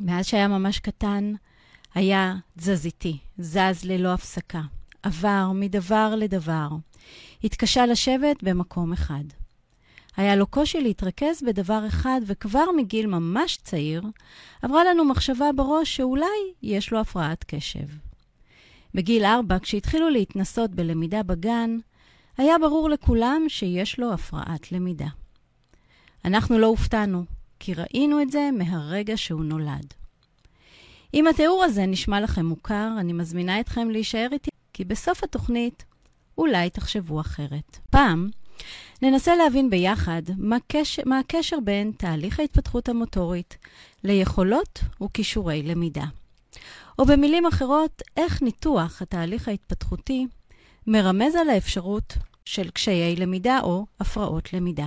מאז שהיה ממש קטן, היה תזזיתי, זז ללא הפסקה, עבר מדבר לדבר, התקשה לשבת במקום אחד. היה לו קושי להתרכז בדבר אחד, וכבר מגיל ממש צעיר, עברה לנו מחשבה בראש שאולי יש לו הפרעת קשב. בגיל ארבע, כשהתחילו להתנסות בלמידה בגן, היה ברור לכולם שיש לו הפרעת למידה. אנחנו לא הופתענו, כי ראינו את זה מהרגע שהוא נולד. אם התיאור הזה נשמע לכם מוכר, אני מזמינה אתכם להישאר איתי, כי בסוף התוכנית אולי תחשבו אחרת. פעם, ננסה להבין ביחד מה, קשר, מה הקשר בין תהליך ההתפתחות המוטורית ליכולות וכישורי למידה. או במילים אחרות, איך ניתוח התהליך ההתפתחותי מרמז על האפשרות של קשיי למידה או הפרעות למידה.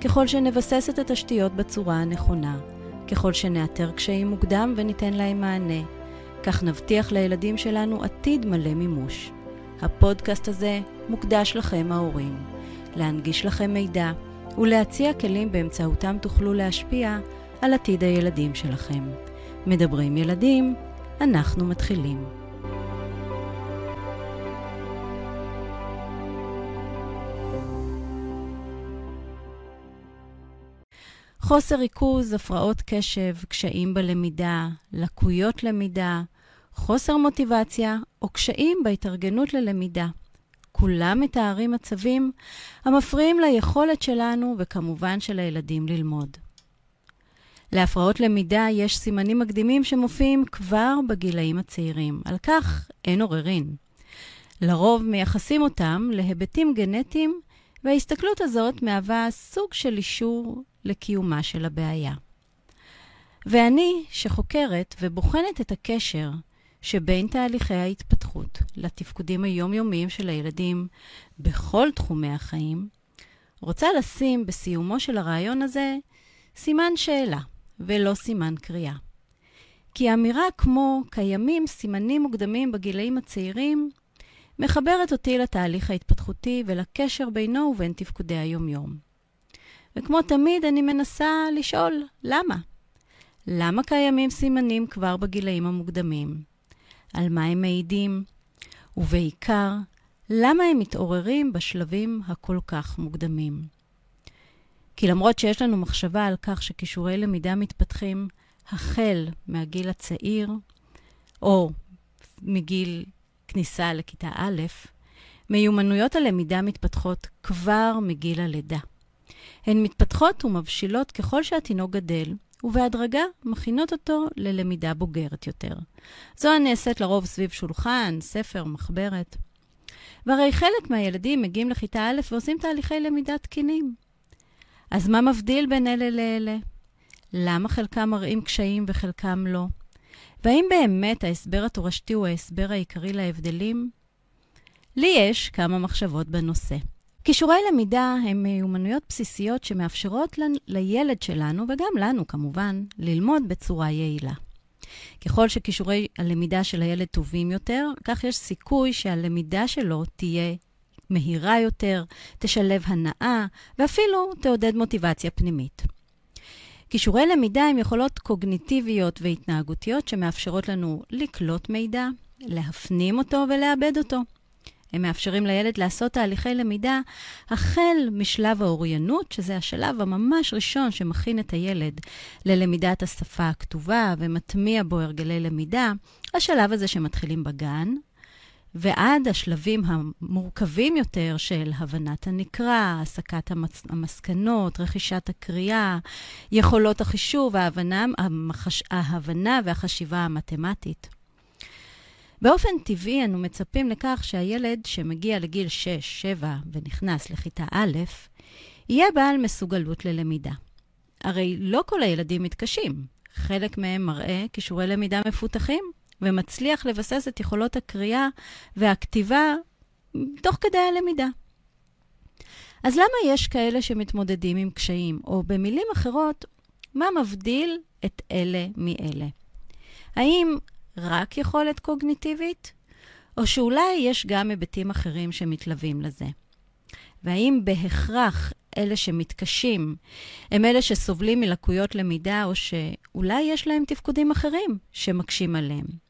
ככל שנבסס את התשתיות בצורה הנכונה, ככל שנאתר קשיים מוקדם וניתן להם מענה, כך נבטיח לילדים שלנו עתיד מלא מימוש. הפודקאסט הזה מוקדש לכם ההורים, להנגיש לכם מידע ולהציע כלים באמצעותם תוכלו להשפיע על עתיד הילדים שלכם. מדברים ילדים, אנחנו מתחילים. חוסר ריכוז, הפרעות קשב, קשיים בלמידה, לקויות למידה, חוסר מוטיבציה או קשיים בהתארגנות ללמידה. כולם מתארים מצבים המפריעים ליכולת שלנו וכמובן של הילדים ללמוד. להפרעות למידה יש סימנים מקדימים שמופיעים כבר בגילאים הצעירים. על כך אין עוררין. לרוב מייחסים אותם להיבטים גנטיים, וההסתכלות הזאת מהווה סוג של אישור לקיומה של הבעיה. ואני, שחוקרת ובוחנת את הקשר שבין תהליכי ההתפתחות לתפקודים היומיומיים של הילדים בכל תחומי החיים, רוצה לשים בסיומו של הרעיון הזה סימן שאלה ולא סימן קריאה. כי אמירה כמו קיימים סימנים מוקדמים בגילאים הצעירים מחברת אותי לתהליך ההתפתחותי ולקשר בינו ובין תפקודי היומיום. וכמו תמיד, אני מנסה לשאול, למה? למה קיימים סימנים כבר בגילאים המוקדמים? על מה הם מעידים? ובעיקר, למה הם מתעוררים בשלבים הכל כך מוקדמים? כי למרות שיש לנו מחשבה על כך שכישורי למידה מתפתחים החל מהגיל הצעיר, או מגיל כניסה לכיתה א', מיומנויות הלמידה מתפתחות כבר מגיל הלידה. הן מתפתחות ומבשילות ככל שהתינוק גדל, ובהדרגה מכינות אותו ללמידה בוגרת יותר. זו הנעשית לרוב סביב שולחן, ספר, מחברת. והרי חלק מהילדים מגיעים לכיתה א' ועושים תהליכי למידה תקינים. אז מה מבדיל בין אלה לאלה? למה חלקם מראים קשיים וחלקם לא? והאם באמת ההסבר התורשתי הוא ההסבר העיקרי להבדלים? לי יש כמה מחשבות בנושא. כישורי למידה הם מיומנויות בסיסיות שמאפשרות לילד שלנו, וגם לנו כמובן, ללמוד בצורה יעילה. ככל שכישורי הלמידה של הילד טובים יותר, כך יש סיכוי שהלמידה שלו תהיה מהירה יותר, תשלב הנאה, ואפילו תעודד מוטיבציה פנימית. כישורי למידה הם יכולות קוגניטיביות והתנהגותיות שמאפשרות לנו לקלוט מידע, להפנים אותו ולעבד אותו. הם מאפשרים לילד לעשות תהליכי למידה החל משלב האוריינות, שזה השלב הממש ראשון שמכין את הילד ללמידת השפה הכתובה ומטמיע בו הרגלי למידה, השלב הזה שמתחילים בגן, ועד השלבים המורכבים יותר של הבנת הנקרא, הסקת המס... המסקנות, רכישת הקריאה, יכולות החישוב, ההבנה, המחש... ההבנה והחשיבה המתמטית. באופן טבעי אנו מצפים לכך שהילד שמגיע לגיל 6-7 ונכנס לכיתה א', יהיה בעל מסוגלות ללמידה. הרי לא כל הילדים מתקשים. חלק מהם מראה כישורי למידה מפותחים, ומצליח לבסס את יכולות הקריאה והכתיבה תוך כדי הלמידה. אז למה יש כאלה שמתמודדים עם קשיים? או במילים אחרות, מה מבדיל את אלה מאלה? האם רק יכולת קוגניטיבית, או שאולי יש גם היבטים אחרים שמתלווים לזה? והאם בהכרח אלה שמתקשים הם אלה שסובלים מלקויות למידה, או שאולי יש להם תפקודים אחרים שמקשים עליהם?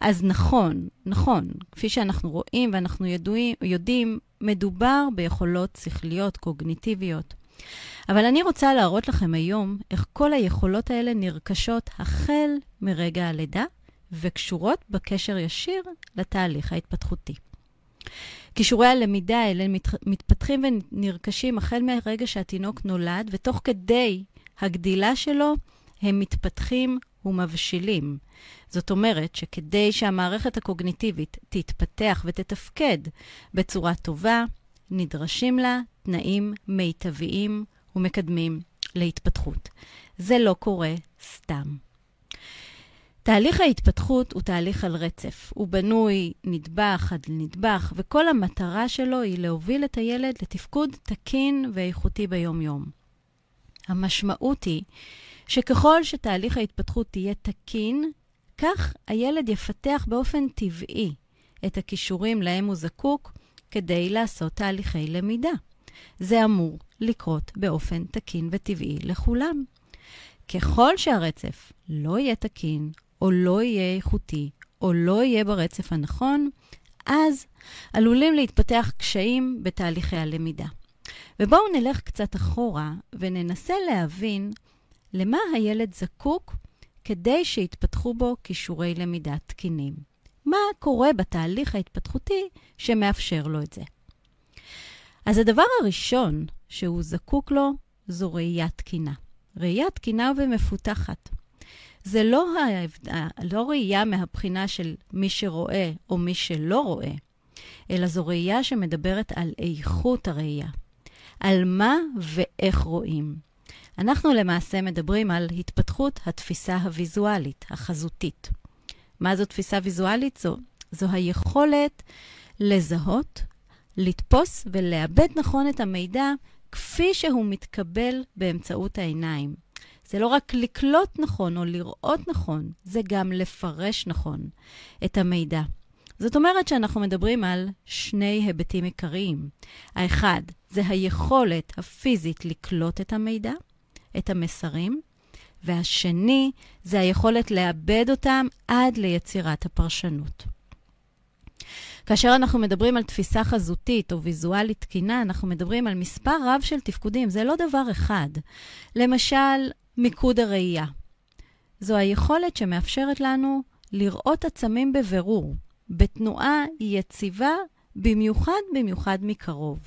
אז נכון, נכון, כפי שאנחנו רואים ואנחנו ידועים, יודעים, מדובר ביכולות שכליות, קוגניטיביות. אבל אני רוצה להראות לכם היום איך כל היכולות האלה נרכשות החל מרגע הלידה וקשורות בקשר ישיר לתהליך ההתפתחותי. כישורי הלמידה האלה מתפתחים ונרכשים החל מהרגע שהתינוק נולד, ותוך כדי הגדילה שלו הם מתפתחים ומבשילים. זאת אומרת שכדי שהמערכת הקוגניטיבית תתפתח ותתפקד בצורה טובה, נדרשים לה תנאים מיטביים ומקדמים להתפתחות. זה לא קורה סתם. תהליך ההתפתחות הוא תהליך על רצף. הוא בנוי נדבך עד נדבך, וכל המטרה שלו היא להוביל את הילד לתפקוד תקין ואיכותי ביום-יום. המשמעות היא שככל שתהליך ההתפתחות תהיה תקין, כך הילד יפתח באופן טבעי את הכישורים להם הוא זקוק כדי לעשות תהליכי למידה. זה אמור לקרות באופן תקין וטבעי לכולם. ככל שהרצף לא יהיה תקין, או לא יהיה איכותי, או לא יהיה ברצף הנכון, אז עלולים להתפתח קשיים בתהליכי הלמידה. ובואו נלך קצת אחורה וננסה להבין למה הילד זקוק כדי שיתפתחו בו כישורי למידה תקינים. מה קורה בתהליך ההתפתחותי שמאפשר לו את זה? אז הדבר הראשון שהוא זקוק לו זו ראייה תקינה. ראייה תקינה ומפותחת. זה לא, לא ראייה מהבחינה של מי שרואה או מי שלא רואה, אלא זו ראייה שמדברת על איכות הראייה, על מה ואיך רואים. אנחנו למעשה מדברים על התפתחות התפיסה הוויזואלית, החזותית. מה זו תפיסה ויזואלית? זו, זו היכולת לזהות, לתפוס ולעבד נכון את המידע כפי שהוא מתקבל באמצעות העיניים. זה לא רק לקלוט נכון או לראות נכון, זה גם לפרש נכון את המידע. זאת אומרת שאנחנו מדברים על שני היבטים עיקריים. האחד, זה היכולת הפיזית לקלוט את המידע, את המסרים, והשני זה היכולת לעבד אותם עד ליצירת הפרשנות. כאשר אנחנו מדברים על תפיסה חזותית או ויזואלית תקינה, אנחנו מדברים על מספר רב של תפקודים, זה לא דבר אחד. למשל, מיקוד הראייה. זו היכולת שמאפשרת לנו לראות עצמים בבירור, בתנועה יציבה, במיוחד במיוחד מקרוב.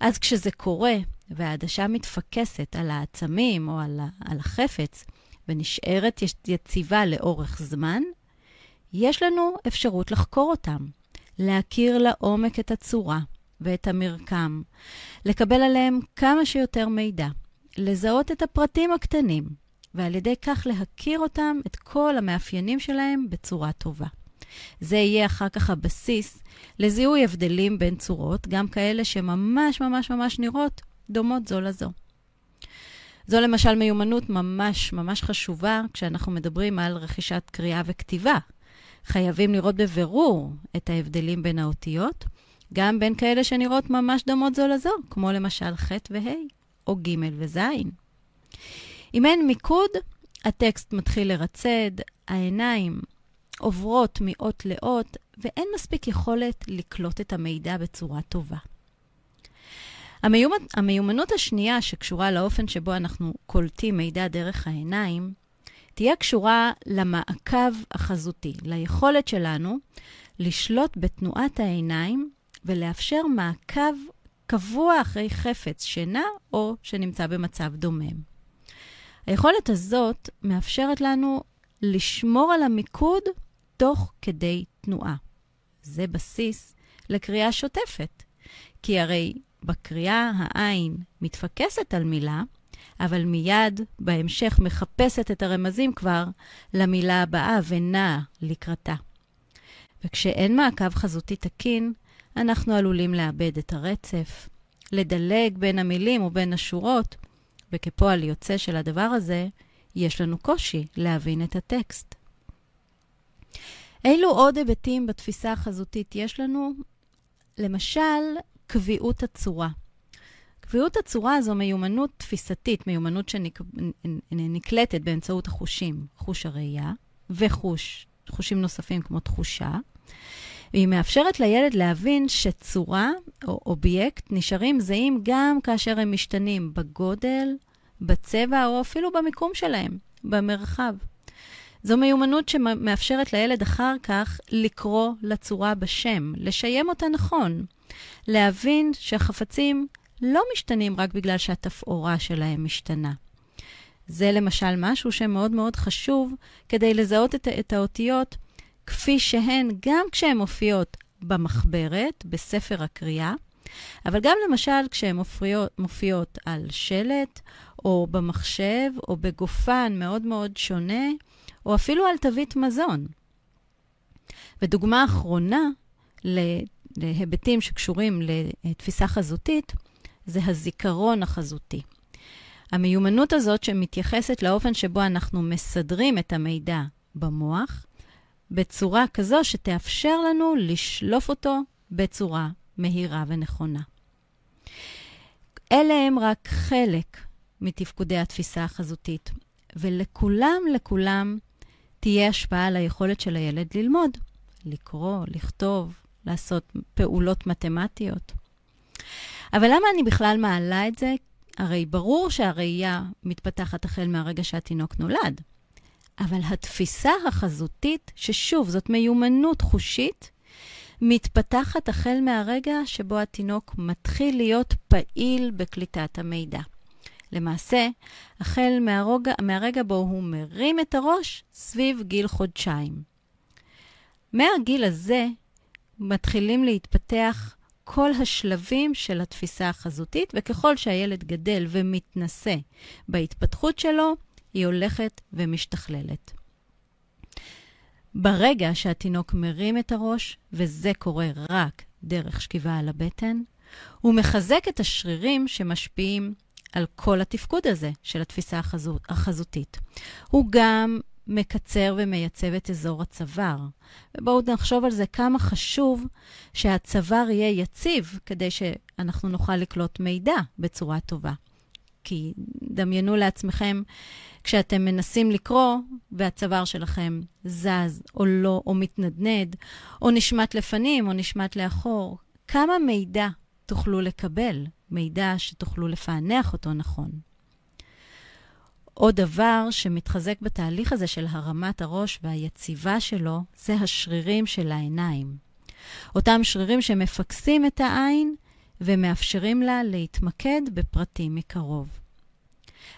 אז כשזה קורה, והעדשה מתפקסת על העצמים או על, על החפץ ונשארת יציבה לאורך זמן, יש לנו אפשרות לחקור אותם, להכיר לעומק את הצורה ואת המרקם, לקבל עליהם כמה שיותר מידע, לזהות את הפרטים הקטנים, ועל ידי כך להכיר אותם, את כל המאפיינים שלהם, בצורה טובה. זה יהיה אחר כך הבסיס לזיהוי הבדלים בין צורות, גם כאלה שממש ממש ממש נראות דומות זו לזו. זו למשל מיומנות ממש ממש חשובה כשאנחנו מדברים על רכישת קריאה וכתיבה. חייבים לראות בבירור את ההבדלים בין האותיות, גם בין כאלה שנראות ממש דומות זו לזו, כמו למשל ח' וה' או ג' וז'. אם אין מיקוד, הטקסט מתחיל לרצד, העיניים עוברות מאות לאות, ואין מספיק יכולת לקלוט את המידע בצורה טובה. המיומנות, המיומנות השנייה שקשורה לאופן שבו אנחנו קולטים מידע דרך העיניים, תהיה קשורה למעקב החזותי, ליכולת שלנו לשלוט בתנועת העיניים ולאפשר מעקב קבוע אחרי חפץ שינה או שנמצא במצב דומם. היכולת הזאת מאפשרת לנו לשמור על המיקוד תוך כדי תנועה. זה בסיס לקריאה שוטפת, כי הרי בקריאה העין מתפקסת על מילה, אבל מיד בהמשך מחפשת את הרמזים כבר למילה הבאה ונעה לקראתה. וכשאין מעקב חזותי תקין, אנחנו עלולים לאבד את הרצף, לדלג בין המילים ובין השורות, וכפועל יוצא של הדבר הזה, יש לנו קושי להבין את הטקסט. אילו עוד היבטים בתפיסה החזותית יש לנו? למשל, קביעות הצורה. קביעות הצורה זו מיומנות תפיסתית, מיומנות שנקלטת באמצעות החושים, חוש הראייה וחוש, חושים נוספים כמו תחושה. והיא מאפשרת לילד להבין שצורה או אובייקט נשארים זהים גם כאשר הם משתנים בגודל, בצבע או אפילו במיקום שלהם, במרחב. זו מיומנות שמאפשרת לילד אחר כך לקרוא לצורה בשם, לשיים אותה נכון, להבין שהחפצים לא משתנים רק בגלל שהתפאורה שלהם משתנה. זה למשל משהו שמאוד מאוד חשוב כדי לזהות את, את האותיות כפי שהן, גם כשהן מופיעות במחברת, בספר הקריאה, אבל גם למשל כשהן מופיעות, מופיעות על שלט, או במחשב, או בגופן מאוד מאוד שונה, או אפילו על תווית מזון. ודוגמה אחרונה להיבטים שקשורים לתפיסה חזותית, זה הזיכרון החזותי. המיומנות הזאת שמתייחסת לאופן שבו אנחנו מסדרים את המידע במוח, בצורה כזו שתאפשר לנו לשלוף אותו בצורה מהירה ונכונה. אלה הם רק חלק מתפקודי התפיסה החזותית, ולכולם, לכולם, תהיה השפעה על היכולת של הילד ללמוד, לקרוא, לכתוב, לעשות פעולות מתמטיות. אבל למה אני בכלל מעלה את זה? הרי ברור שהראייה מתפתחת החל מהרגע שהתינוק נולד. אבל התפיסה החזותית, ששוב, זאת מיומנות חושית, מתפתחת החל מהרגע שבו התינוק מתחיל להיות פעיל בקליטת המידע. למעשה, החל מהרגע, מהרגע בו הוא מרים את הראש סביב גיל חודשיים. מהגיל הזה מתחילים להתפתח כל השלבים של התפיסה החזותית, וככל שהילד גדל ומתנשא בהתפתחות שלו, היא הולכת ומשתכללת. ברגע שהתינוק מרים את הראש, וזה קורה רק דרך שכיבה על הבטן, הוא מחזק את השרירים שמשפיעים על כל התפקוד הזה של התפיסה החזות, החזותית. הוא גם מקצר ומייצב את אזור הצוואר. ובואו נחשוב על זה כמה חשוב שהצוואר יהיה יציב כדי שאנחנו נוכל לקלוט מידע בצורה טובה. כי דמיינו לעצמכם כשאתם מנסים לקרוא והצוואר שלכם זז או לא, או מתנדנד, או נשמט לפנים או נשמט לאחור, כמה מידע תוכלו לקבל, מידע שתוכלו לפענח אותו נכון. עוד דבר שמתחזק בתהליך הזה של הרמת הראש והיציבה שלו, זה השרירים של העיניים. אותם שרירים שמפקסים את העין ומאפשרים לה להתמקד בפרטים מקרוב.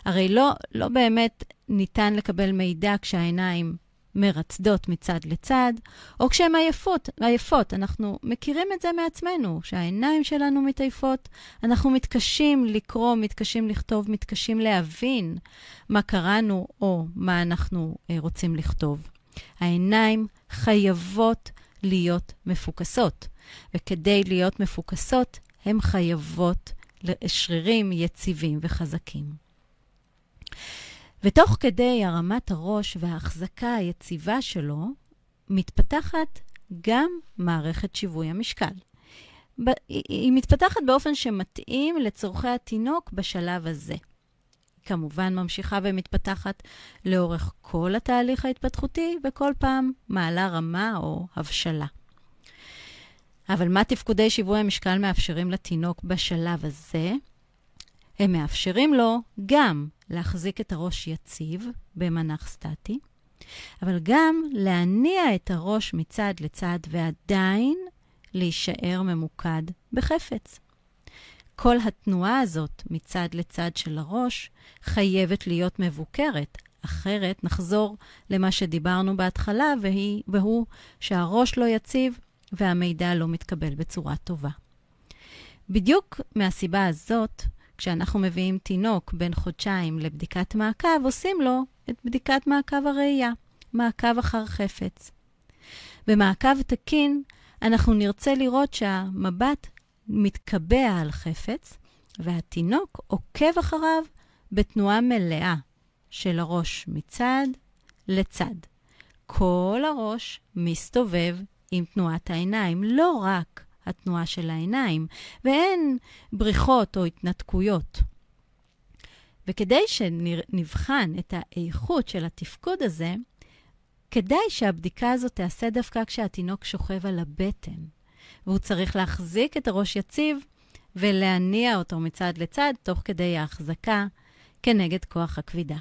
הרי לא, לא באמת ניתן לקבל מידע כשהעיניים מרצדות מצד לצד, או כשהן עייפות, עייפות. אנחנו מכירים את זה מעצמנו, שהעיניים שלנו מתעייפות, אנחנו מתקשים לקרוא, מתקשים לכתוב, מתקשים להבין מה קראנו או מה אנחנו אה, רוצים לכתוב. העיניים חייבות להיות מפוקסות, וכדי להיות מפוקסות, הן חייבות לשרירים יציבים וחזקים. ותוך כדי הרמת הראש וההחזקה היציבה שלו, מתפתחת גם מערכת שיווי המשקל. היא מתפתחת באופן שמתאים לצורכי התינוק בשלב הזה. היא כמובן ממשיכה ומתפתחת לאורך כל התהליך ההתפתחותי, וכל פעם מעלה רמה או הבשלה. אבל מה תפקודי שיווי המשקל מאפשרים לתינוק בשלב הזה? הם מאפשרים לו גם להחזיק את הראש יציב במנח סטטי, אבל גם להניע את הראש מצד לצד ועדיין להישאר ממוקד בחפץ. כל התנועה הזאת מצד לצד של הראש חייבת להיות מבוקרת אחרת נחזור למה שדיברנו בהתחלה, והיא, והוא שהראש לא יציב והמידע לא מתקבל בצורה טובה. בדיוק מהסיבה הזאת, כשאנחנו מביאים תינוק בן חודשיים לבדיקת מעקב, עושים לו את בדיקת מעקב הראייה, מעקב אחר חפץ. במעקב תקין, אנחנו נרצה לראות שהמבט מתקבע על חפץ, והתינוק עוקב אחריו בתנועה מלאה של הראש מצד לצד. כל הראש מסתובב עם תנועת העיניים, לא רק התנועה של העיניים, ואין בריחות או התנתקויות. וכדי שנבחן את האיכות של התפקוד הזה, כדאי שהבדיקה הזאת תיעשה דווקא כשהתינוק שוכב על הבטן, והוא צריך להחזיק את הראש יציב ולהניע אותו מצד לצד תוך כדי ההחזקה כנגד כוח הכבידה.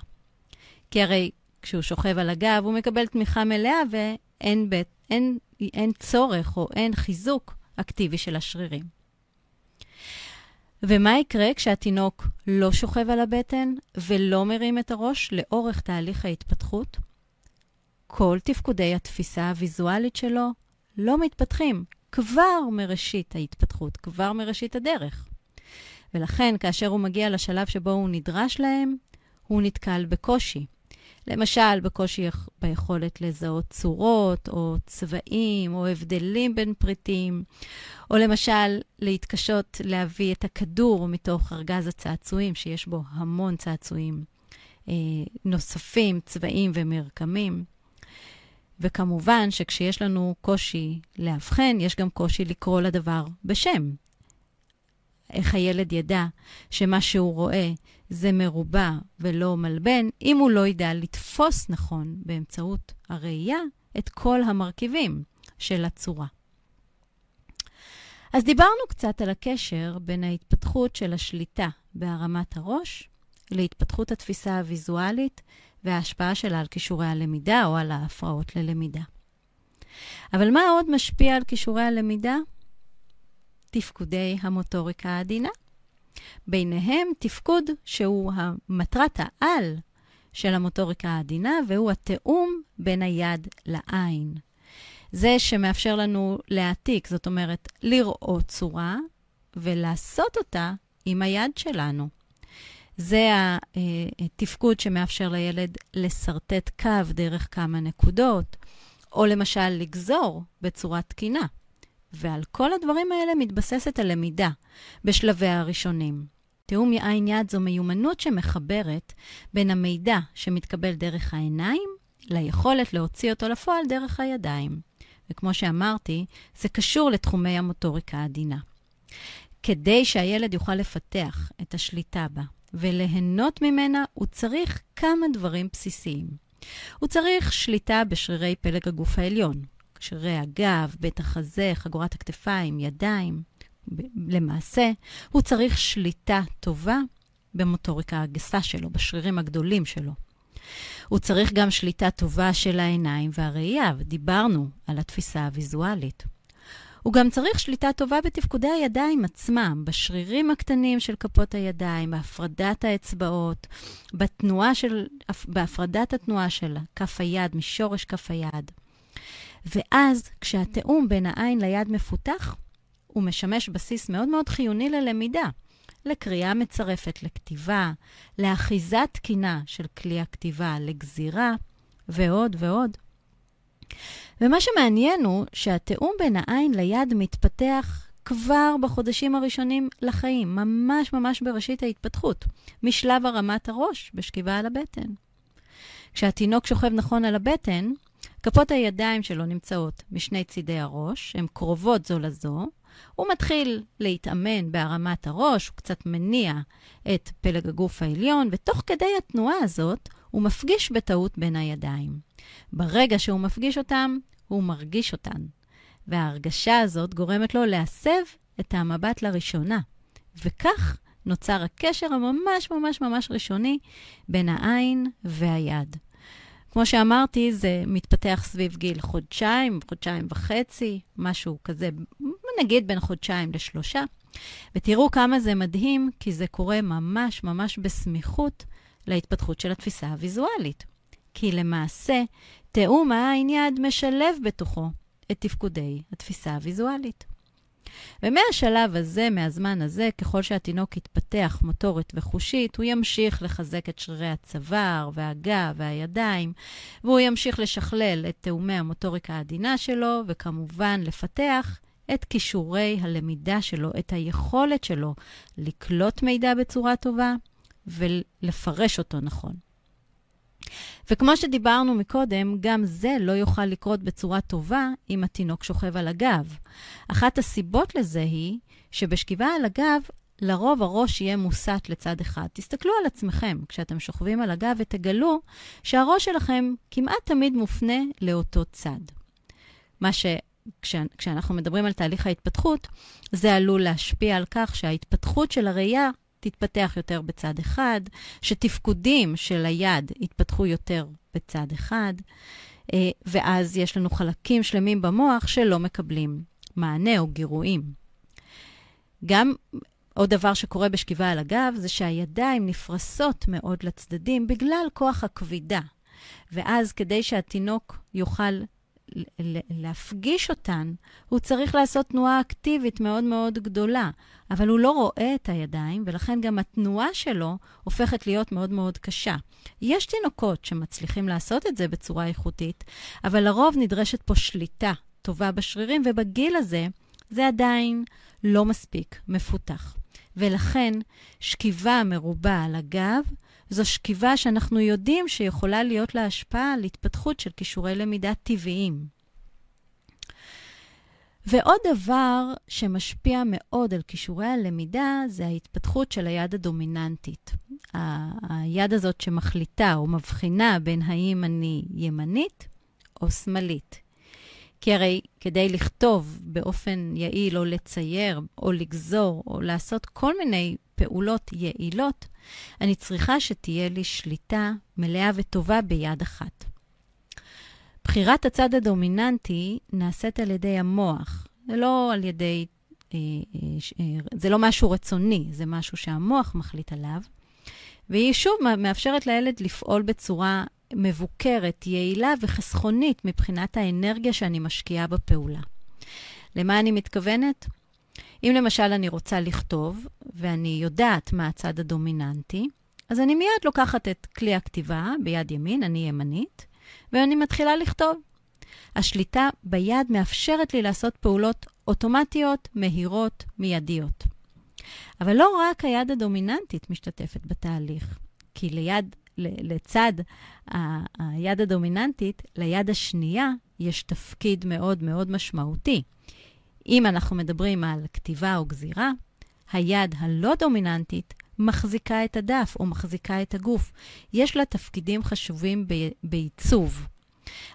כי הרי כשהוא שוכב על הגב, הוא מקבל תמיכה מלאה ואין בית, אין, אין צורך או אין חיזוק אקטיבי של השרירים. ומה יקרה כשהתינוק לא שוכב על הבטן ולא מרים את הראש לאורך תהליך ההתפתחות? כל תפקודי התפיסה הוויזואלית שלו לא מתפתחים כבר מראשית ההתפתחות, כבר מראשית הדרך. ולכן, כאשר הוא מגיע לשלב שבו הוא נדרש להם, הוא נתקל בקושי. למשל, בקושי ביכולת לזהות צורות, או צבעים, או הבדלים בין פריטים, או למשל, להתקשות להביא את הכדור מתוך ארגז הצעצועים, שיש בו המון צעצועים אה, נוספים, צבעים ומרקמים. וכמובן שכשיש לנו קושי לאבחן, יש גם קושי לקרוא לדבר בשם. איך הילד ידע שמה שהוא רואה זה מרובע ולא מלבן, אם הוא לא ידע לתפוס נכון באמצעות הראייה את כל המרכיבים של הצורה. אז דיברנו קצת על הקשר בין ההתפתחות של השליטה בהרמת הראש להתפתחות התפיסה הוויזואלית וההשפעה שלה על כישורי הלמידה או על ההפרעות ללמידה. אבל מה עוד משפיע על כישורי הלמידה? תפקודי המוטוריקה העדינה. ביניהם תפקוד שהוא מטרת העל של המוטוריקה העדינה, והוא התיאום בין היד לעין. זה שמאפשר לנו להעתיק, זאת אומרת, לראות צורה ולעשות אותה עם היד שלנו. זה התפקוד שמאפשר לילד לשרטט קו דרך כמה נקודות, או למשל לגזור בצורה תקינה. ועל כל הדברים האלה מתבססת הלמידה בשלביה הראשונים. תיאום עין יד זו מיומנות שמחברת בין המידע שמתקבל דרך העיניים ליכולת להוציא אותו לפועל דרך הידיים. וכמו שאמרתי, זה קשור לתחומי המוטוריקה העדינה. כדי שהילד יוכל לפתח את השליטה בה וליהנות ממנה, הוא צריך כמה דברים בסיסיים. הוא צריך שליטה בשרירי פלג הגוף העליון, שרירי הגב, בית החזה, חגורת הכתפיים, ידיים. למעשה, הוא צריך שליטה טובה במוטוריקה הגסה שלו, בשרירים הגדולים שלו. הוא צריך גם שליטה טובה של העיניים והראייה, ודיברנו על התפיסה הוויזואלית. הוא גם צריך שליטה טובה בתפקודי הידיים עצמם, בשרירים הקטנים של כפות הידיים, בהפרדת האצבעות, בתנועה של, בהפרדת התנועה של כף היד משורש כף היד. ואז, כשהתיאום בין העין ליד מפותח, הוא משמש בסיס מאוד מאוד חיוני ללמידה, לקריאה מצרפת לכתיבה, לאחיזה תקינה של כלי הכתיבה, לגזירה, ועוד ועוד. ומה שמעניין הוא שהתיאום בין העין ליד מתפתח כבר בחודשים הראשונים לחיים, ממש ממש בראשית ההתפתחות, משלב הרמת הראש בשכיבה על הבטן. כשהתינוק שוכב נכון על הבטן, כפות הידיים שלו נמצאות משני צידי הראש, הן קרובות זו לזו. הוא מתחיל להתאמן בהרמת הראש, הוא קצת מניע את פלג הגוף העליון, ותוך כדי התנועה הזאת, הוא מפגיש בטעות בין הידיים. ברגע שהוא מפגיש אותם, הוא מרגיש אותן. וההרגשה הזאת גורמת לו להסב את המבט לראשונה. וכך נוצר הקשר הממש ממש ממש ראשוני בין העין והיד. כמו שאמרתי, זה מתפתח סביב גיל חודשיים, חודשיים וחצי, משהו כזה, נגיד בין חודשיים לשלושה. ותראו כמה זה מדהים, כי זה קורה ממש ממש בסמיכות להתפתחות של התפיסה הוויזואלית. כי למעשה, תיאום העין יד משלב בתוכו את תפקודי התפיסה הוויזואלית. ומהשלב הזה, מהזמן הזה, ככל שהתינוק יתפתח מוטורית וחושית, הוא ימשיך לחזק את שרירי הצוואר והגב והידיים, והוא ימשיך לשכלל את תאומי המוטוריקה העדינה שלו, וכמובן לפתח את כישורי הלמידה שלו, את היכולת שלו לקלוט מידע בצורה טובה ולפרש אותו נכון. וכמו שדיברנו מקודם, גם זה לא יוכל לקרות בצורה טובה אם התינוק שוכב על הגב. אחת הסיבות לזה היא שבשכיבה על הגב, לרוב הראש יהיה מוסט לצד אחד. תסתכלו על עצמכם כשאתם שוכבים על הגב ותגלו שהראש שלכם כמעט תמיד מופנה לאותו צד. מה ש... כש, כשאנחנו מדברים על תהליך ההתפתחות, זה עלול להשפיע על כך שההתפתחות של הראייה תתפתח יותר בצד אחד, שתפקודים של היד יתפתחו יותר בצד אחד, אה, ואז יש לנו חלקים שלמים במוח שלא מקבלים מענה או גירויים. גם עוד דבר שקורה בשכיבה על הגב זה שהידיים נפרסות מאוד לצדדים בגלל כוח הכבידה. ואז כדי שהתינוק יוכל להפגיש אותן, הוא צריך לעשות תנועה אקטיבית מאוד מאוד גדולה, אבל הוא לא רואה את הידיים, ולכן גם התנועה שלו הופכת להיות מאוד מאוד קשה. יש תינוקות שמצליחים לעשות את זה בצורה איכותית, אבל לרוב נדרשת פה שליטה טובה בשרירים, ובגיל הזה זה עדיין לא מספיק מפותח. ולכן שכיבה מרובה על הגב זו שכיבה שאנחנו יודעים שיכולה להיות לה השפעה על התפתחות של כישורי למידה טבעיים. ועוד דבר שמשפיע מאוד על כישורי הלמידה זה ההתפתחות של היד הדומיננטית. היד הזאת שמחליטה או מבחינה בין האם אני ימנית או שמאלית. כי הרי כדי לכתוב באופן יעיל או לצייר או לגזור או לעשות כל מיני פעולות יעילות, אני צריכה שתהיה לי שליטה מלאה וטובה ביד אחת. בחירת הצד הדומיננטי נעשית על ידי המוח, זה לא על ידי, אה, אה, זה לא משהו רצוני, זה משהו שהמוח מחליט עליו. והיא שוב מאפשרת לילד לפעול בצורה מבוקרת, יעילה וחסכונית מבחינת האנרגיה שאני משקיעה בפעולה. למה אני מתכוונת? אם למשל אני רוצה לכתוב, ואני יודעת מה הצד הדומיננטי, אז אני מיד לוקחת את כלי הכתיבה ביד ימין, אני ימנית, ואני מתחילה לכתוב. השליטה ביד מאפשרת לי לעשות פעולות אוטומטיות, מהירות, מיידיות. אבל לא רק היד הדומיננטית משתתפת בתהליך, כי ליד, לצד היד הדומיננטית, ליד השנייה יש תפקיד מאוד מאוד משמעותי. אם אנחנו מדברים על כתיבה או גזירה, היד הלא דומיננטית מחזיקה את הדף או מחזיקה את הגוף. יש לה תפקידים חשובים בעיצוב.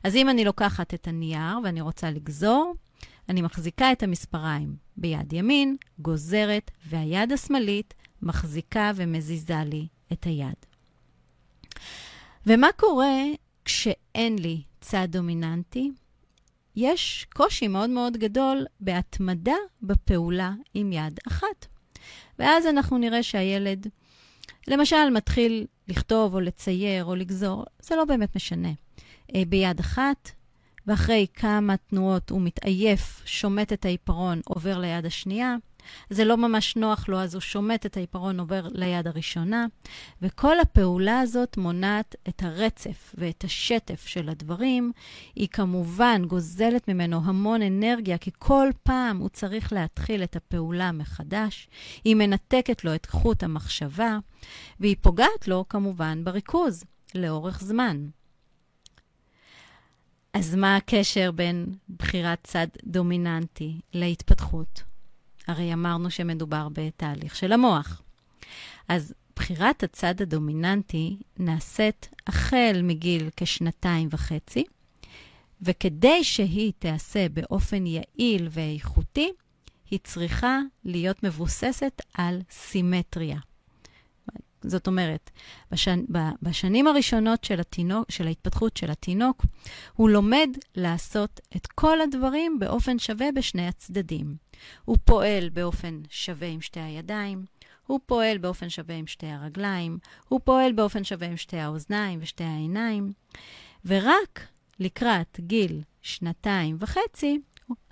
אז אם אני לוקחת את הנייר ואני רוצה לגזור, אני מחזיקה את המספריים ביד ימין, גוזרת, והיד השמאלית מחזיקה ומזיזה לי את היד. ומה קורה כשאין לי צד דומיננטי? יש קושי מאוד מאוד גדול בהתמדה בפעולה עם יד אחת. ואז אנחנו נראה שהילד, למשל, מתחיל לכתוב או לצייר או לגזור, זה לא באמת משנה. אה, ביד אחת, ואחרי כמה תנועות הוא מתעייף, שומט את העיפרון, עובר ליד השנייה. זה לא ממש נוח לו, אז הוא שומט את העיפרון, עובר ליד הראשונה. וכל הפעולה הזאת מונעת את הרצף ואת השטף של הדברים. היא כמובן גוזלת ממנו המון אנרגיה, כי כל פעם הוא צריך להתחיל את הפעולה מחדש. היא מנתקת לו את חוט המחשבה, והיא פוגעת לו כמובן בריכוז לאורך זמן. אז מה הקשר בין בחירת צד דומיננטי להתפתחות? הרי אמרנו שמדובר בתהליך של המוח. אז בחירת הצד הדומיננטי נעשית החל מגיל כשנתיים וחצי, וכדי שהיא תיעשה באופן יעיל ואיכותי, היא צריכה להיות מבוססת על סימטריה. זאת אומרת, בשנ... בשנים הראשונות של, התינוק, של ההתפתחות של התינוק, הוא לומד לעשות את כל הדברים באופן שווה בשני הצדדים. הוא פועל באופן שווה עם שתי הידיים, הוא פועל באופן שווה עם שתי הרגליים, הוא פועל באופן שווה עם שתי האוזניים ושתי העיניים, ורק לקראת גיל שנתיים וחצי,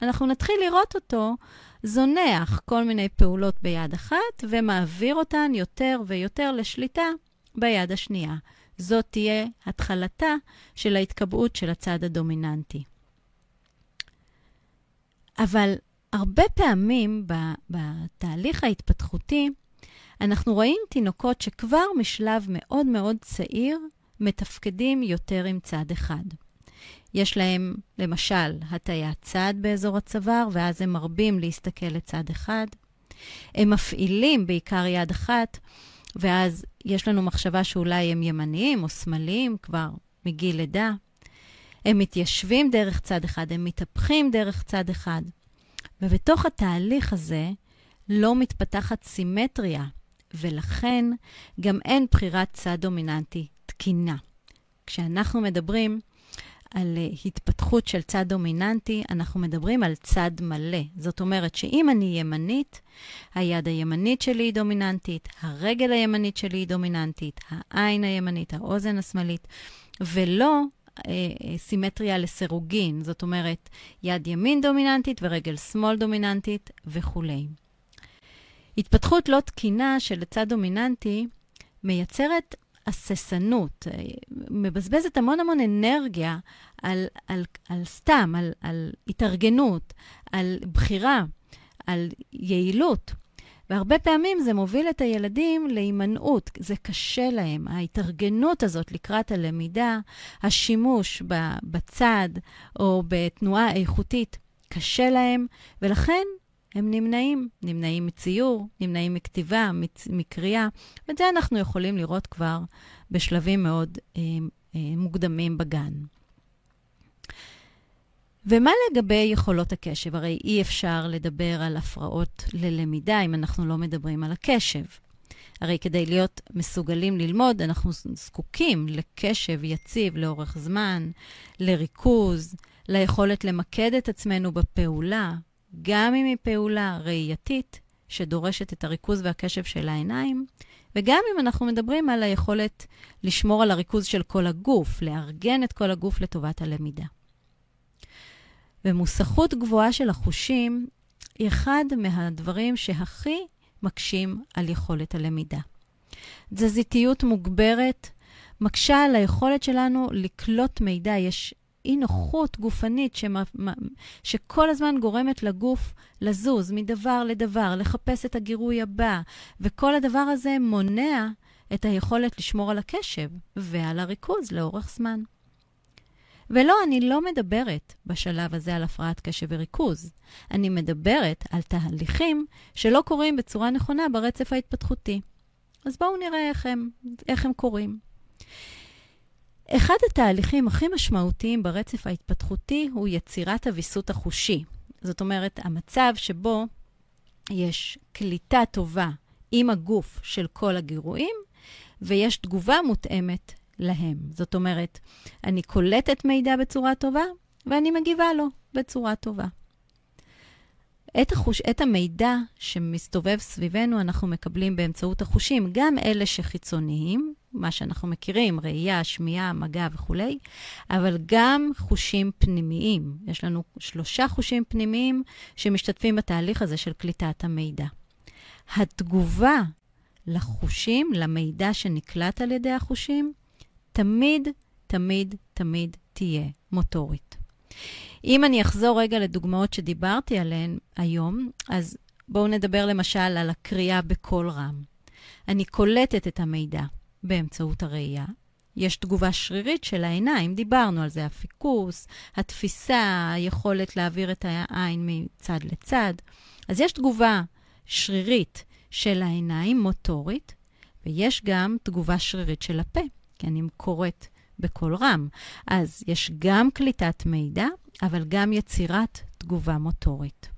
אנחנו נתחיל לראות אותו זונח כל מיני פעולות ביד אחת ומעביר אותן יותר ויותר לשליטה ביד השנייה. זאת תהיה התחלתה של ההתקבעות של הצד הדומיננטי. אבל הרבה פעמים בתהליך ההתפתחותי, אנחנו רואים תינוקות שכבר משלב מאוד מאוד צעיר מתפקדים יותר עם צד אחד. יש להם, למשל, הטיית צד באזור הצוואר, ואז הם מרבים להסתכל לצד אחד. הם מפעילים בעיקר יד אחת, ואז יש לנו מחשבה שאולי הם ימניים או שמאליים כבר מגיל לידה. הם מתיישבים דרך צד אחד, הם מתהפכים דרך צד אחד. ובתוך התהליך הזה לא מתפתחת סימטריה, ולכן גם אין בחירת צד דומיננטי תקינה. כשאנחנו מדברים על אה, התפתחות של צד דומיננטי, אנחנו מדברים על צד מלא. זאת אומרת שאם אני ימנית, היד הימנית שלי היא דומיננטית, הרגל הימנית שלי היא דומיננטית, העין הימנית, האוזן השמאלית, ולא סימטריה לסירוגין, זאת אומרת, יד ימין דומיננטית ורגל שמאל דומיננטית וכולי. התפתחות לא תקינה של צד דומיננטי מייצרת הססנות, אה, מבזבזת המון המון אנרגיה על, על, על סתם, על, על התארגנות, על בחירה, על יעילות. והרבה פעמים זה מוביל את הילדים להימנעות, זה קשה להם. ההתארגנות הזאת לקראת הלמידה, השימוש בצד או בתנועה איכותית, קשה להם, ולכן הם נמנעים. נמנעים מציור, נמנעים מכתיבה, מקריאה, ואת זה אנחנו יכולים לראות כבר בשלבים מאוד אה, אה, מוקדמים בגן. ומה לגבי יכולות הקשב? הרי אי אפשר לדבר על הפרעות ללמידה אם אנחנו לא מדברים על הקשב. הרי כדי להיות מסוגלים ללמוד, אנחנו זקוקים לקשב יציב לאורך זמן, לריכוז, ליכולת למקד את עצמנו בפעולה, גם אם היא פעולה ראייתית, שדורשת את הריכוז והקשב של העיניים, וגם אם אנחנו מדברים על היכולת לשמור על הריכוז של כל הגוף, לארגן את כל הגוף לטובת הלמידה. ומוסכות גבוהה של החושים היא אחד מהדברים שהכי מקשים על יכולת הלמידה. תזזיתיות מוגברת מקשה על היכולת שלנו לקלוט מידע. יש אי נוחות גופנית שמה, שכל הזמן גורמת לגוף לזוז מדבר לדבר, לחפש את הגירוי הבא, וכל הדבר הזה מונע את היכולת לשמור על הקשב ועל הריכוז לאורך זמן. ולא, אני לא מדברת בשלב הזה על הפרעת קשב וריכוז. אני מדברת על תהליכים שלא קורים בצורה נכונה ברצף ההתפתחותי. אז בואו נראה איך הם, איך הם קורים. אחד התהליכים הכי משמעותיים ברצף ההתפתחותי הוא יצירת הוויסות החושי. זאת אומרת, המצב שבו יש קליטה טובה עם הגוף של כל הגירויים, ויש תגובה מותאמת להם. זאת אומרת, אני קולטת מידע בצורה טובה, ואני מגיבה לו בצורה טובה. את, החוש... את המידע שמסתובב סביבנו אנחנו מקבלים באמצעות החושים, גם אלה שחיצוניים, מה שאנחנו מכירים, ראייה, שמיעה, מגע וכולי, אבל גם חושים פנימיים. יש לנו שלושה חושים פנימיים שמשתתפים בתהליך הזה של קליטת המידע. התגובה לחושים, למידע שנקלט על ידי החושים, תמיד, תמיד, תמיד תהיה מוטורית. אם אני אחזור רגע לדוגמאות שדיברתי עליהן היום, אז בואו נדבר למשל על הקריאה בקול רם. אני קולטת את המידע באמצעות הראייה. יש תגובה שרירית של העיניים, דיברנו על זה, הפיקוס, התפיסה, היכולת להעביר את העין מצד לצד. אז יש תגובה שרירית של העיניים, מוטורית, ויש גם תגובה שרירית של הפה, כי אני קוראת בקול רם. אז יש גם קליטת מידע, אבל גם יצירת תגובה מוטורית.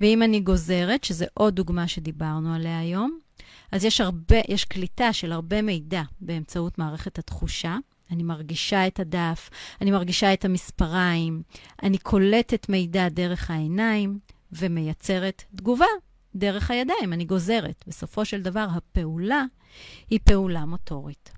ואם אני גוזרת, שזה עוד דוגמה שדיברנו עליה היום, אז יש, הרבה, יש קליטה של הרבה מידע באמצעות מערכת התחושה. אני מרגישה את הדף, אני מרגישה את המספריים, אני קולטת מידע דרך העיניים ומייצרת תגובה דרך הידיים, אני גוזרת. בסופו של דבר, הפעולה היא פעולה מוטורית.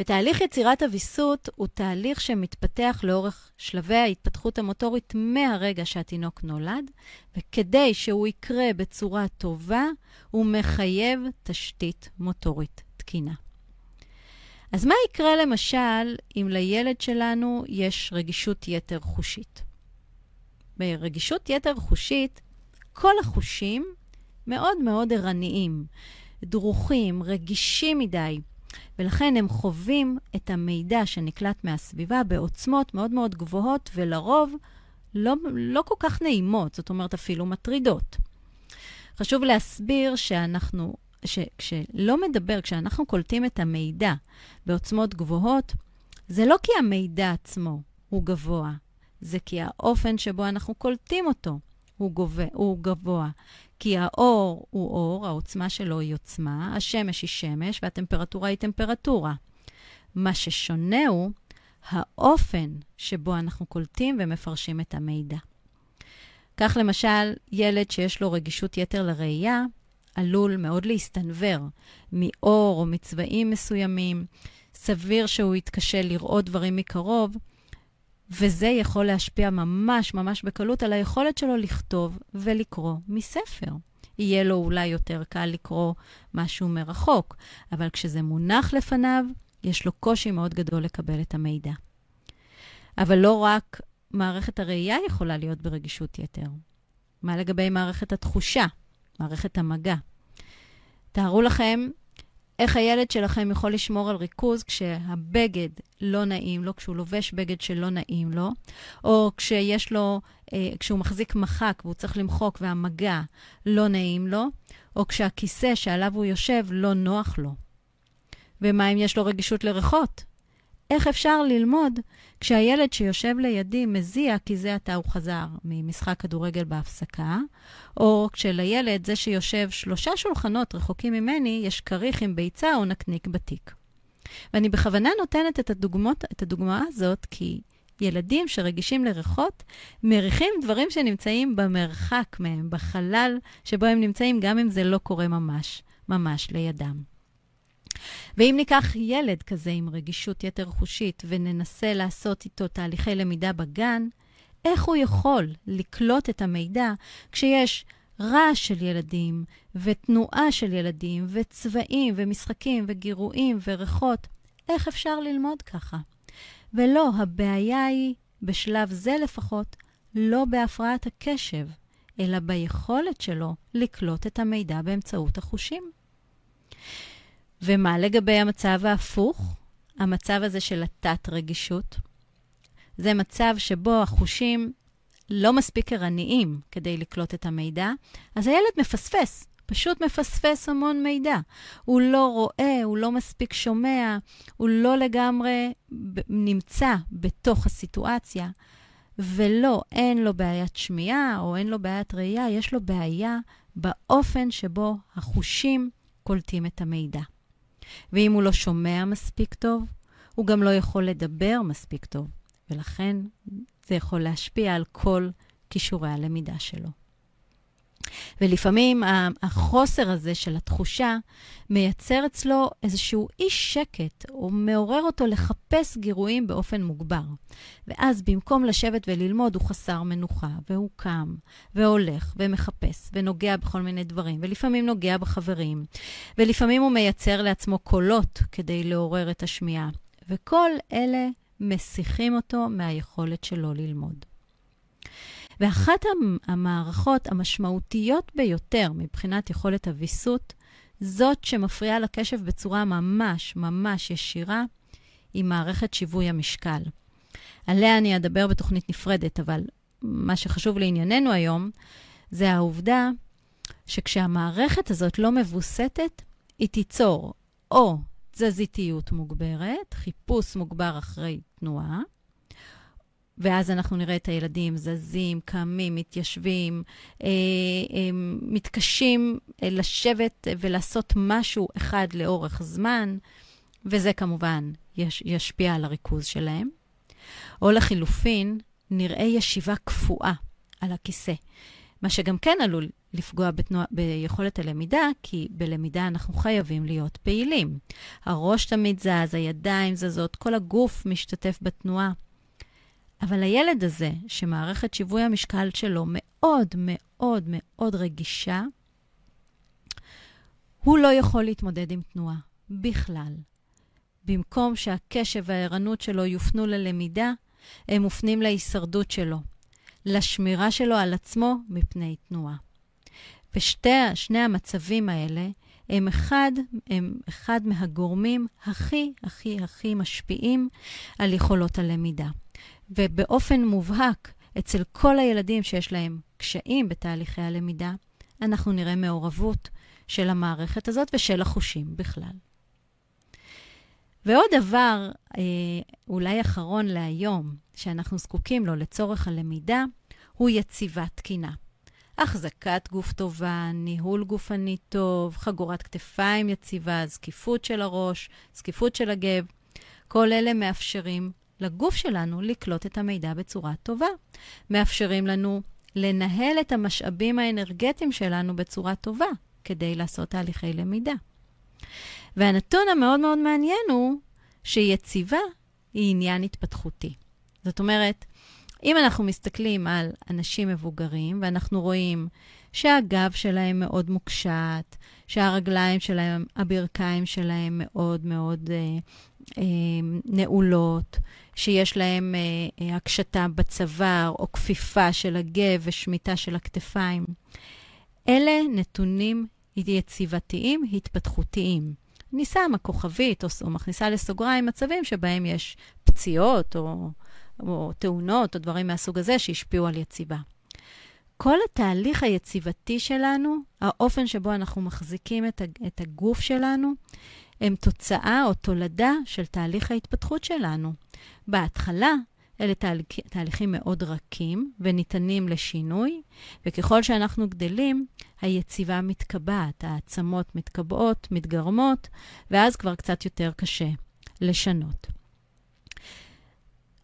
ותהליך יצירת הוויסות הוא תהליך שמתפתח לאורך שלבי ההתפתחות המוטורית מהרגע שהתינוק נולד, וכדי שהוא יקרה בצורה טובה, הוא מחייב תשתית מוטורית תקינה. אז מה יקרה למשל אם לילד שלנו יש רגישות יתר חושית? ברגישות יתר חושית, כל החושים מאוד מאוד ערניים, דרוכים, רגישים מדי. ולכן הם חווים את המידע שנקלט מהסביבה בעוצמות מאוד מאוד גבוהות, ולרוב לא, לא כל כך נעימות, זאת אומרת אפילו מטרידות. חשוב להסביר שאנחנו, כשלא מדבר, כשאנחנו קולטים את המידע בעוצמות גבוהות, זה לא כי המידע עצמו הוא גבוה, זה כי האופן שבו אנחנו קולטים אותו הוא, גובה, הוא גבוה. כי האור הוא אור, העוצמה שלו היא עוצמה, השמש היא שמש והטמפרטורה היא טמפרטורה. מה ששונה הוא האופן שבו אנחנו קולטים ומפרשים את המידע. כך למשל, ילד שיש לו רגישות יתר לראייה, עלול מאוד להסתנוור מאור או מצבעים מסוימים. סביר שהוא יתקשה לראות דברים מקרוב, וזה יכול להשפיע ממש ממש בקלות על היכולת שלו לכתוב ולקרוא מספר. יהיה לו אולי יותר קל לקרוא משהו מרחוק, אבל כשזה מונח לפניו, יש לו קושי מאוד גדול לקבל את המידע. אבל לא רק מערכת הראייה יכולה להיות ברגישות יתר. מה לגבי מערכת התחושה, מערכת המגע? תארו לכם איך הילד שלכם יכול לשמור על ריכוז כשהבגד לא נעים לו, כשהוא לובש בגד שלא נעים לו, או כשיש לו, אה, כשהוא מחזיק מחק והוא צריך למחוק והמגע לא נעים לו, או כשהכיסא שעליו הוא יושב לא נוח לו. ומה אם יש לו רגישות לריחות? איך אפשר ללמוד כשהילד שיושב לידי מזיע כי זה עתה הוא חזר ממשחק כדורגל בהפסקה, או כשלילד, זה שיושב שלושה שולחנות רחוקים ממני, יש כריך עם ביצה או נקניק בתיק. ואני בכוונה נותנת את, הדוגמות, את הדוגמה הזאת כי ילדים שרגישים לריחות מריחים דברים שנמצאים במרחק מהם, בחלל שבו הם נמצאים, גם אם זה לא קורה ממש, ממש לידם. ואם ניקח ילד כזה עם רגישות יתר חושית וננסה לעשות איתו תהליכי למידה בגן, איך הוא יכול לקלוט את המידע כשיש רעש של ילדים, ותנועה של ילדים, וצבעים, ומשחקים, וגירויים, וריחות? איך אפשר ללמוד ככה? ולא, הבעיה היא, בשלב זה לפחות, לא בהפרעת הקשב, אלא ביכולת שלו לקלוט את המידע באמצעות החושים. ומה לגבי המצב ההפוך? המצב הזה של התת-רגישות? זה מצב שבו החושים לא מספיק ערניים כדי לקלוט את המידע, אז הילד מפספס, פשוט מפספס המון מידע. הוא לא רואה, הוא לא מספיק שומע, הוא לא לגמרי נמצא בתוך הסיטואציה. ולא, אין לו בעיית שמיעה או אין לו בעיית ראייה, יש לו בעיה באופן שבו החושים קולטים את המידע. ואם הוא לא שומע מספיק טוב, הוא גם לא יכול לדבר מספיק טוב, ולכן זה יכול להשפיע על כל כישורי הלמידה שלו. ולפעמים החוסר הזה של התחושה מייצר אצלו איזשהו אי שקט, או מעורר אותו לחפש גירויים באופן מוגבר. ואז במקום לשבת וללמוד, הוא חסר מנוחה, והוא קם, והולך, ומחפש, ונוגע בכל מיני דברים, ולפעמים נוגע בחברים, ולפעמים הוא מייצר לעצמו קולות כדי לעורר את השמיעה. וכל אלה מסיחים אותו מהיכולת שלו ללמוד. ואחת המערכות המשמעותיות ביותר מבחינת יכולת הוויסות, זאת שמפריעה לקשב בצורה ממש ממש ישירה, היא מערכת שיווי המשקל. עליה אני אדבר בתוכנית נפרדת, אבל מה שחשוב לענייננו היום, זה העובדה שכשהמערכת הזאת לא מבוסתת, היא תיצור או תזזיתיות מוגברת, חיפוש מוגבר אחרי תנועה, ואז אנחנו נראה את הילדים זזים, קמים, מתיישבים, אה, אה, מתקשים אה, לשבת ולעשות משהו אחד לאורך זמן, וזה כמובן יש, ישפיע על הריכוז שלהם. או לחילופין, נראה ישיבה קפואה על הכיסא, מה שגם כן עלול לפגוע בתנוע, ביכולת הלמידה, כי בלמידה אנחנו חייבים להיות פעילים. הראש תמיד זז, הידיים זזות, כל הגוף משתתף בתנועה. אבל הילד הזה, שמערכת שיווי המשקל שלו מאוד מאוד מאוד רגישה, הוא לא יכול להתמודד עם תנועה בכלל. במקום שהקשב והערנות שלו יופנו ללמידה, הם מופנים להישרדות שלו, לשמירה שלו על עצמו מפני תנועה. ושני המצבים האלה הם אחד, הם אחד מהגורמים הכי הכי הכי משפיעים על יכולות הלמידה. ובאופן מובהק, אצל כל הילדים שיש להם קשיים בתהליכי הלמידה, אנחנו נראה מעורבות של המערכת הזאת ושל החושים בכלל. ועוד דבר, אה, אולי אחרון להיום, שאנחנו זקוקים לו לצורך הלמידה, הוא יציבה תקינה. החזקת גוף טובה, ניהול גופני טוב, חגורת כתפיים יציבה, זקיפות של הראש, זקיפות של הגב. כל אלה מאפשרים לגוף שלנו לקלוט את המידע בצורה טובה. מאפשרים לנו לנהל את המשאבים האנרגטיים שלנו בצורה טובה כדי לעשות תהליכי למידה. והנתון המאוד מאוד מעניין הוא שיציבה היא עניין התפתחותי. זאת אומרת, אם אנחנו מסתכלים על אנשים מבוגרים ואנחנו רואים שהגב שלהם מאוד מוקשט, שהרגליים שלהם, הברכיים שלהם מאוד מאוד אה, נעולות, שיש להם אה, אה, הקשתה בצוואר או כפיפה של הגב ושמיטה של הכתפיים. אלה נתונים יציבתיים התפתחותיים. אני שמה כוכבית או, או מכניסה לסוגריים מצבים שבהם יש פציעות או, או תאונות או דברים מהסוג הזה שהשפיעו על יציבה. כל התהליך היציבתי שלנו, האופן שבו אנחנו מחזיקים את הגוף שלנו, הם תוצאה או תולדה של תהליך ההתפתחות שלנו. בהתחלה, אלה תהליך, תהליכים מאוד רכים וניתנים לשינוי, וככל שאנחנו גדלים, היציבה מתקבעת, העצמות מתקבעות, מתגרמות, ואז כבר קצת יותר קשה לשנות.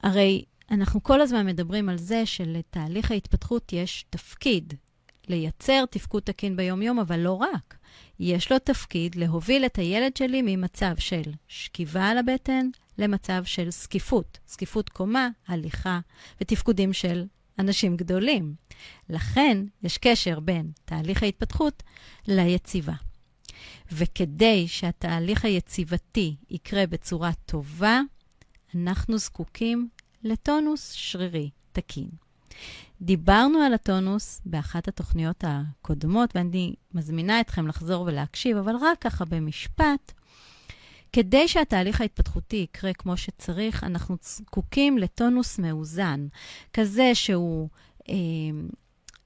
הרי אנחנו כל הזמן מדברים על זה שלתהליך ההתפתחות יש תפקיד לייצר תפקוד תקין ביום-יום, אבל לא רק. יש לו תפקיד להוביל את הילד שלי ממצב של שכיבה על הבטן למצב של זקיפות, זקיפות קומה, הליכה ותפקודים של אנשים גדולים. לכן יש קשר בין תהליך ההתפתחות ליציבה. וכדי שהתהליך היציבתי יקרה בצורה טובה, אנחנו זקוקים לטונוס שרירי תקין. דיברנו על הטונוס באחת התוכניות הקודמות, ואני מזמינה אתכם לחזור ולהקשיב, אבל רק ככה במשפט. כדי שהתהליך ההתפתחותי יקרה כמו שצריך, אנחנו זקוקים לטונוס מאוזן, כזה שהוא אה,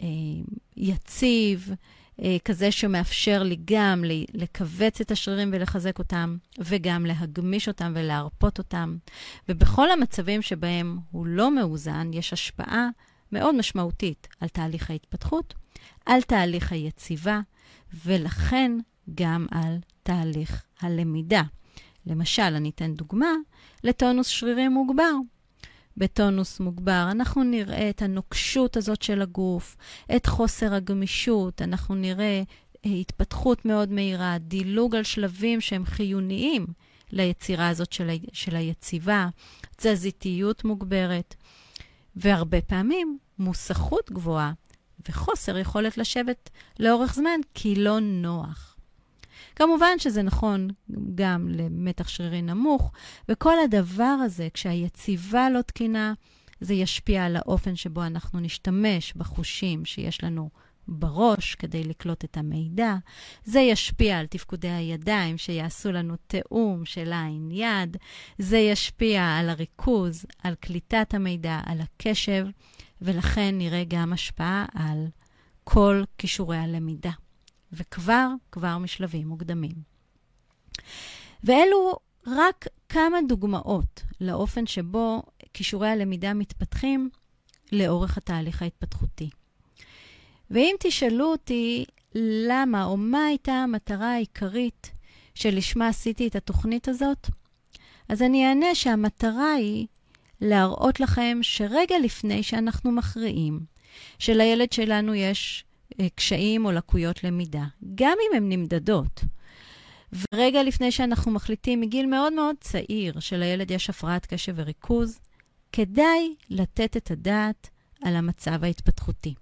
אה, יציב, כזה שמאפשר לי גם לכווץ את השרירים ולחזק אותם, וגם להגמיש אותם ולהרפות אותם. ובכל המצבים שבהם הוא לא מאוזן, יש השפעה מאוד משמעותית על תהליך ההתפתחות, על תהליך היציבה, ולכן גם על תהליך הלמידה. למשל, אני אתן דוגמה לטונוס שרירים מוגבר. בטונוס מוגבר אנחנו נראה את הנוקשות הזאת של הגוף, את חוסר הגמישות, אנחנו נראה אה, התפתחות מאוד מהירה, דילוג על שלבים שהם חיוניים ליצירה הזאת של, ה... של היציבה, תזזיתיות מוגברת, והרבה פעמים מוסכות גבוהה וחוסר יכולת לשבת לאורך זמן כי לא נוח. כמובן שזה נכון גם למתח שרירי נמוך, וכל הדבר הזה, כשהיציבה לא תקינה, זה ישפיע על האופן שבו אנחנו נשתמש בחושים שיש לנו בראש כדי לקלוט את המידע. זה ישפיע על תפקודי הידיים שיעשו לנו תיאום של עין יד. זה ישפיע על הריכוז, על קליטת המידע, על הקשב, ולכן נראה גם השפעה על כל כישורי הלמידה. וכבר, כבר משלבים מוקדמים. ואלו רק כמה דוגמאות לאופן שבו כישורי הלמידה מתפתחים לאורך התהליך ההתפתחותי. ואם תשאלו אותי למה או מה הייתה המטרה העיקרית שלשמה עשיתי את התוכנית הזאת, אז אני אענה שהמטרה היא להראות לכם שרגע לפני שאנחנו מכריעים שלילד שלנו יש קשיים או לקויות למידה, גם אם הן נמדדות. ורגע לפני שאנחנו מחליטים מגיל מאוד מאוד צעיר שלילד יש הפרעת קשב וריכוז, כדאי לתת את הדעת על המצב ההתפתחותי.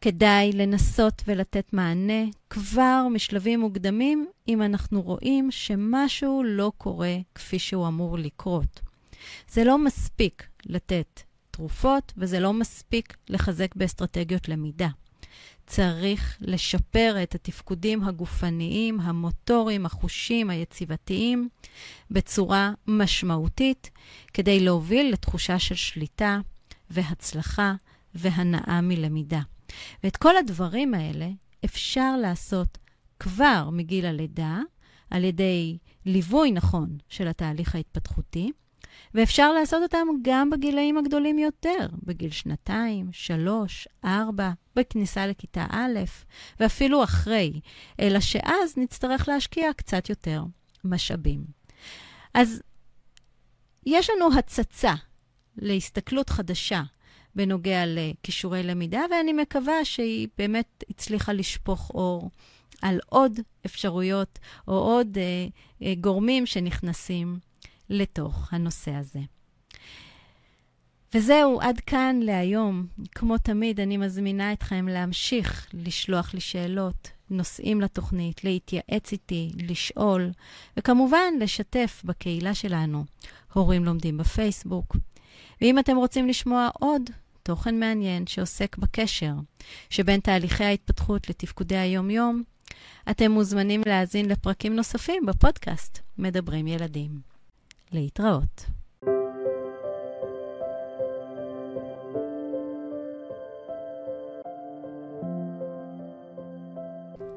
כדאי לנסות ולתת מענה כבר משלבים מוקדמים אם אנחנו רואים שמשהו לא קורה כפי שהוא אמור לקרות. זה לא מספיק לתת תרופות וזה לא מספיק לחזק באסטרטגיות למידה. צריך לשפר את התפקודים הגופניים, המוטוריים, החושים, היציבתיים, בצורה משמעותית, כדי להוביל לתחושה של שליטה והצלחה והנאה מלמידה. ואת כל הדברים האלה אפשר לעשות כבר מגיל הלידה, על ידי ליווי נכון של התהליך ההתפתחותי, ואפשר לעשות אותם גם בגילאים הגדולים יותר, בגיל שנתיים, שלוש, ארבע, בכניסה לכיתה א', ואפילו אחרי, אלא שאז נצטרך להשקיע קצת יותר משאבים. אז יש לנו הצצה להסתכלות חדשה בנוגע לכישורי למידה, ואני מקווה שהיא באמת הצליחה לשפוך אור על עוד אפשרויות או עוד אה, אה, גורמים שנכנסים לתוך הנושא הזה. וזהו, עד כאן להיום. כמו תמיד, אני מזמינה אתכם להמשיך לשלוח לי שאלות, נושאים לתוכנית, להתייעץ איתי, לשאול, וכמובן, לשתף בקהילה שלנו, הורים לומדים בפייסבוק. ואם אתם רוצים לשמוע עוד תוכן מעניין שעוסק בקשר שבין תהליכי ההתפתחות לתפקודי היום-יום, אתם מוזמנים להאזין לפרקים נוספים בפודקאסט מדברים ילדים. להתראות.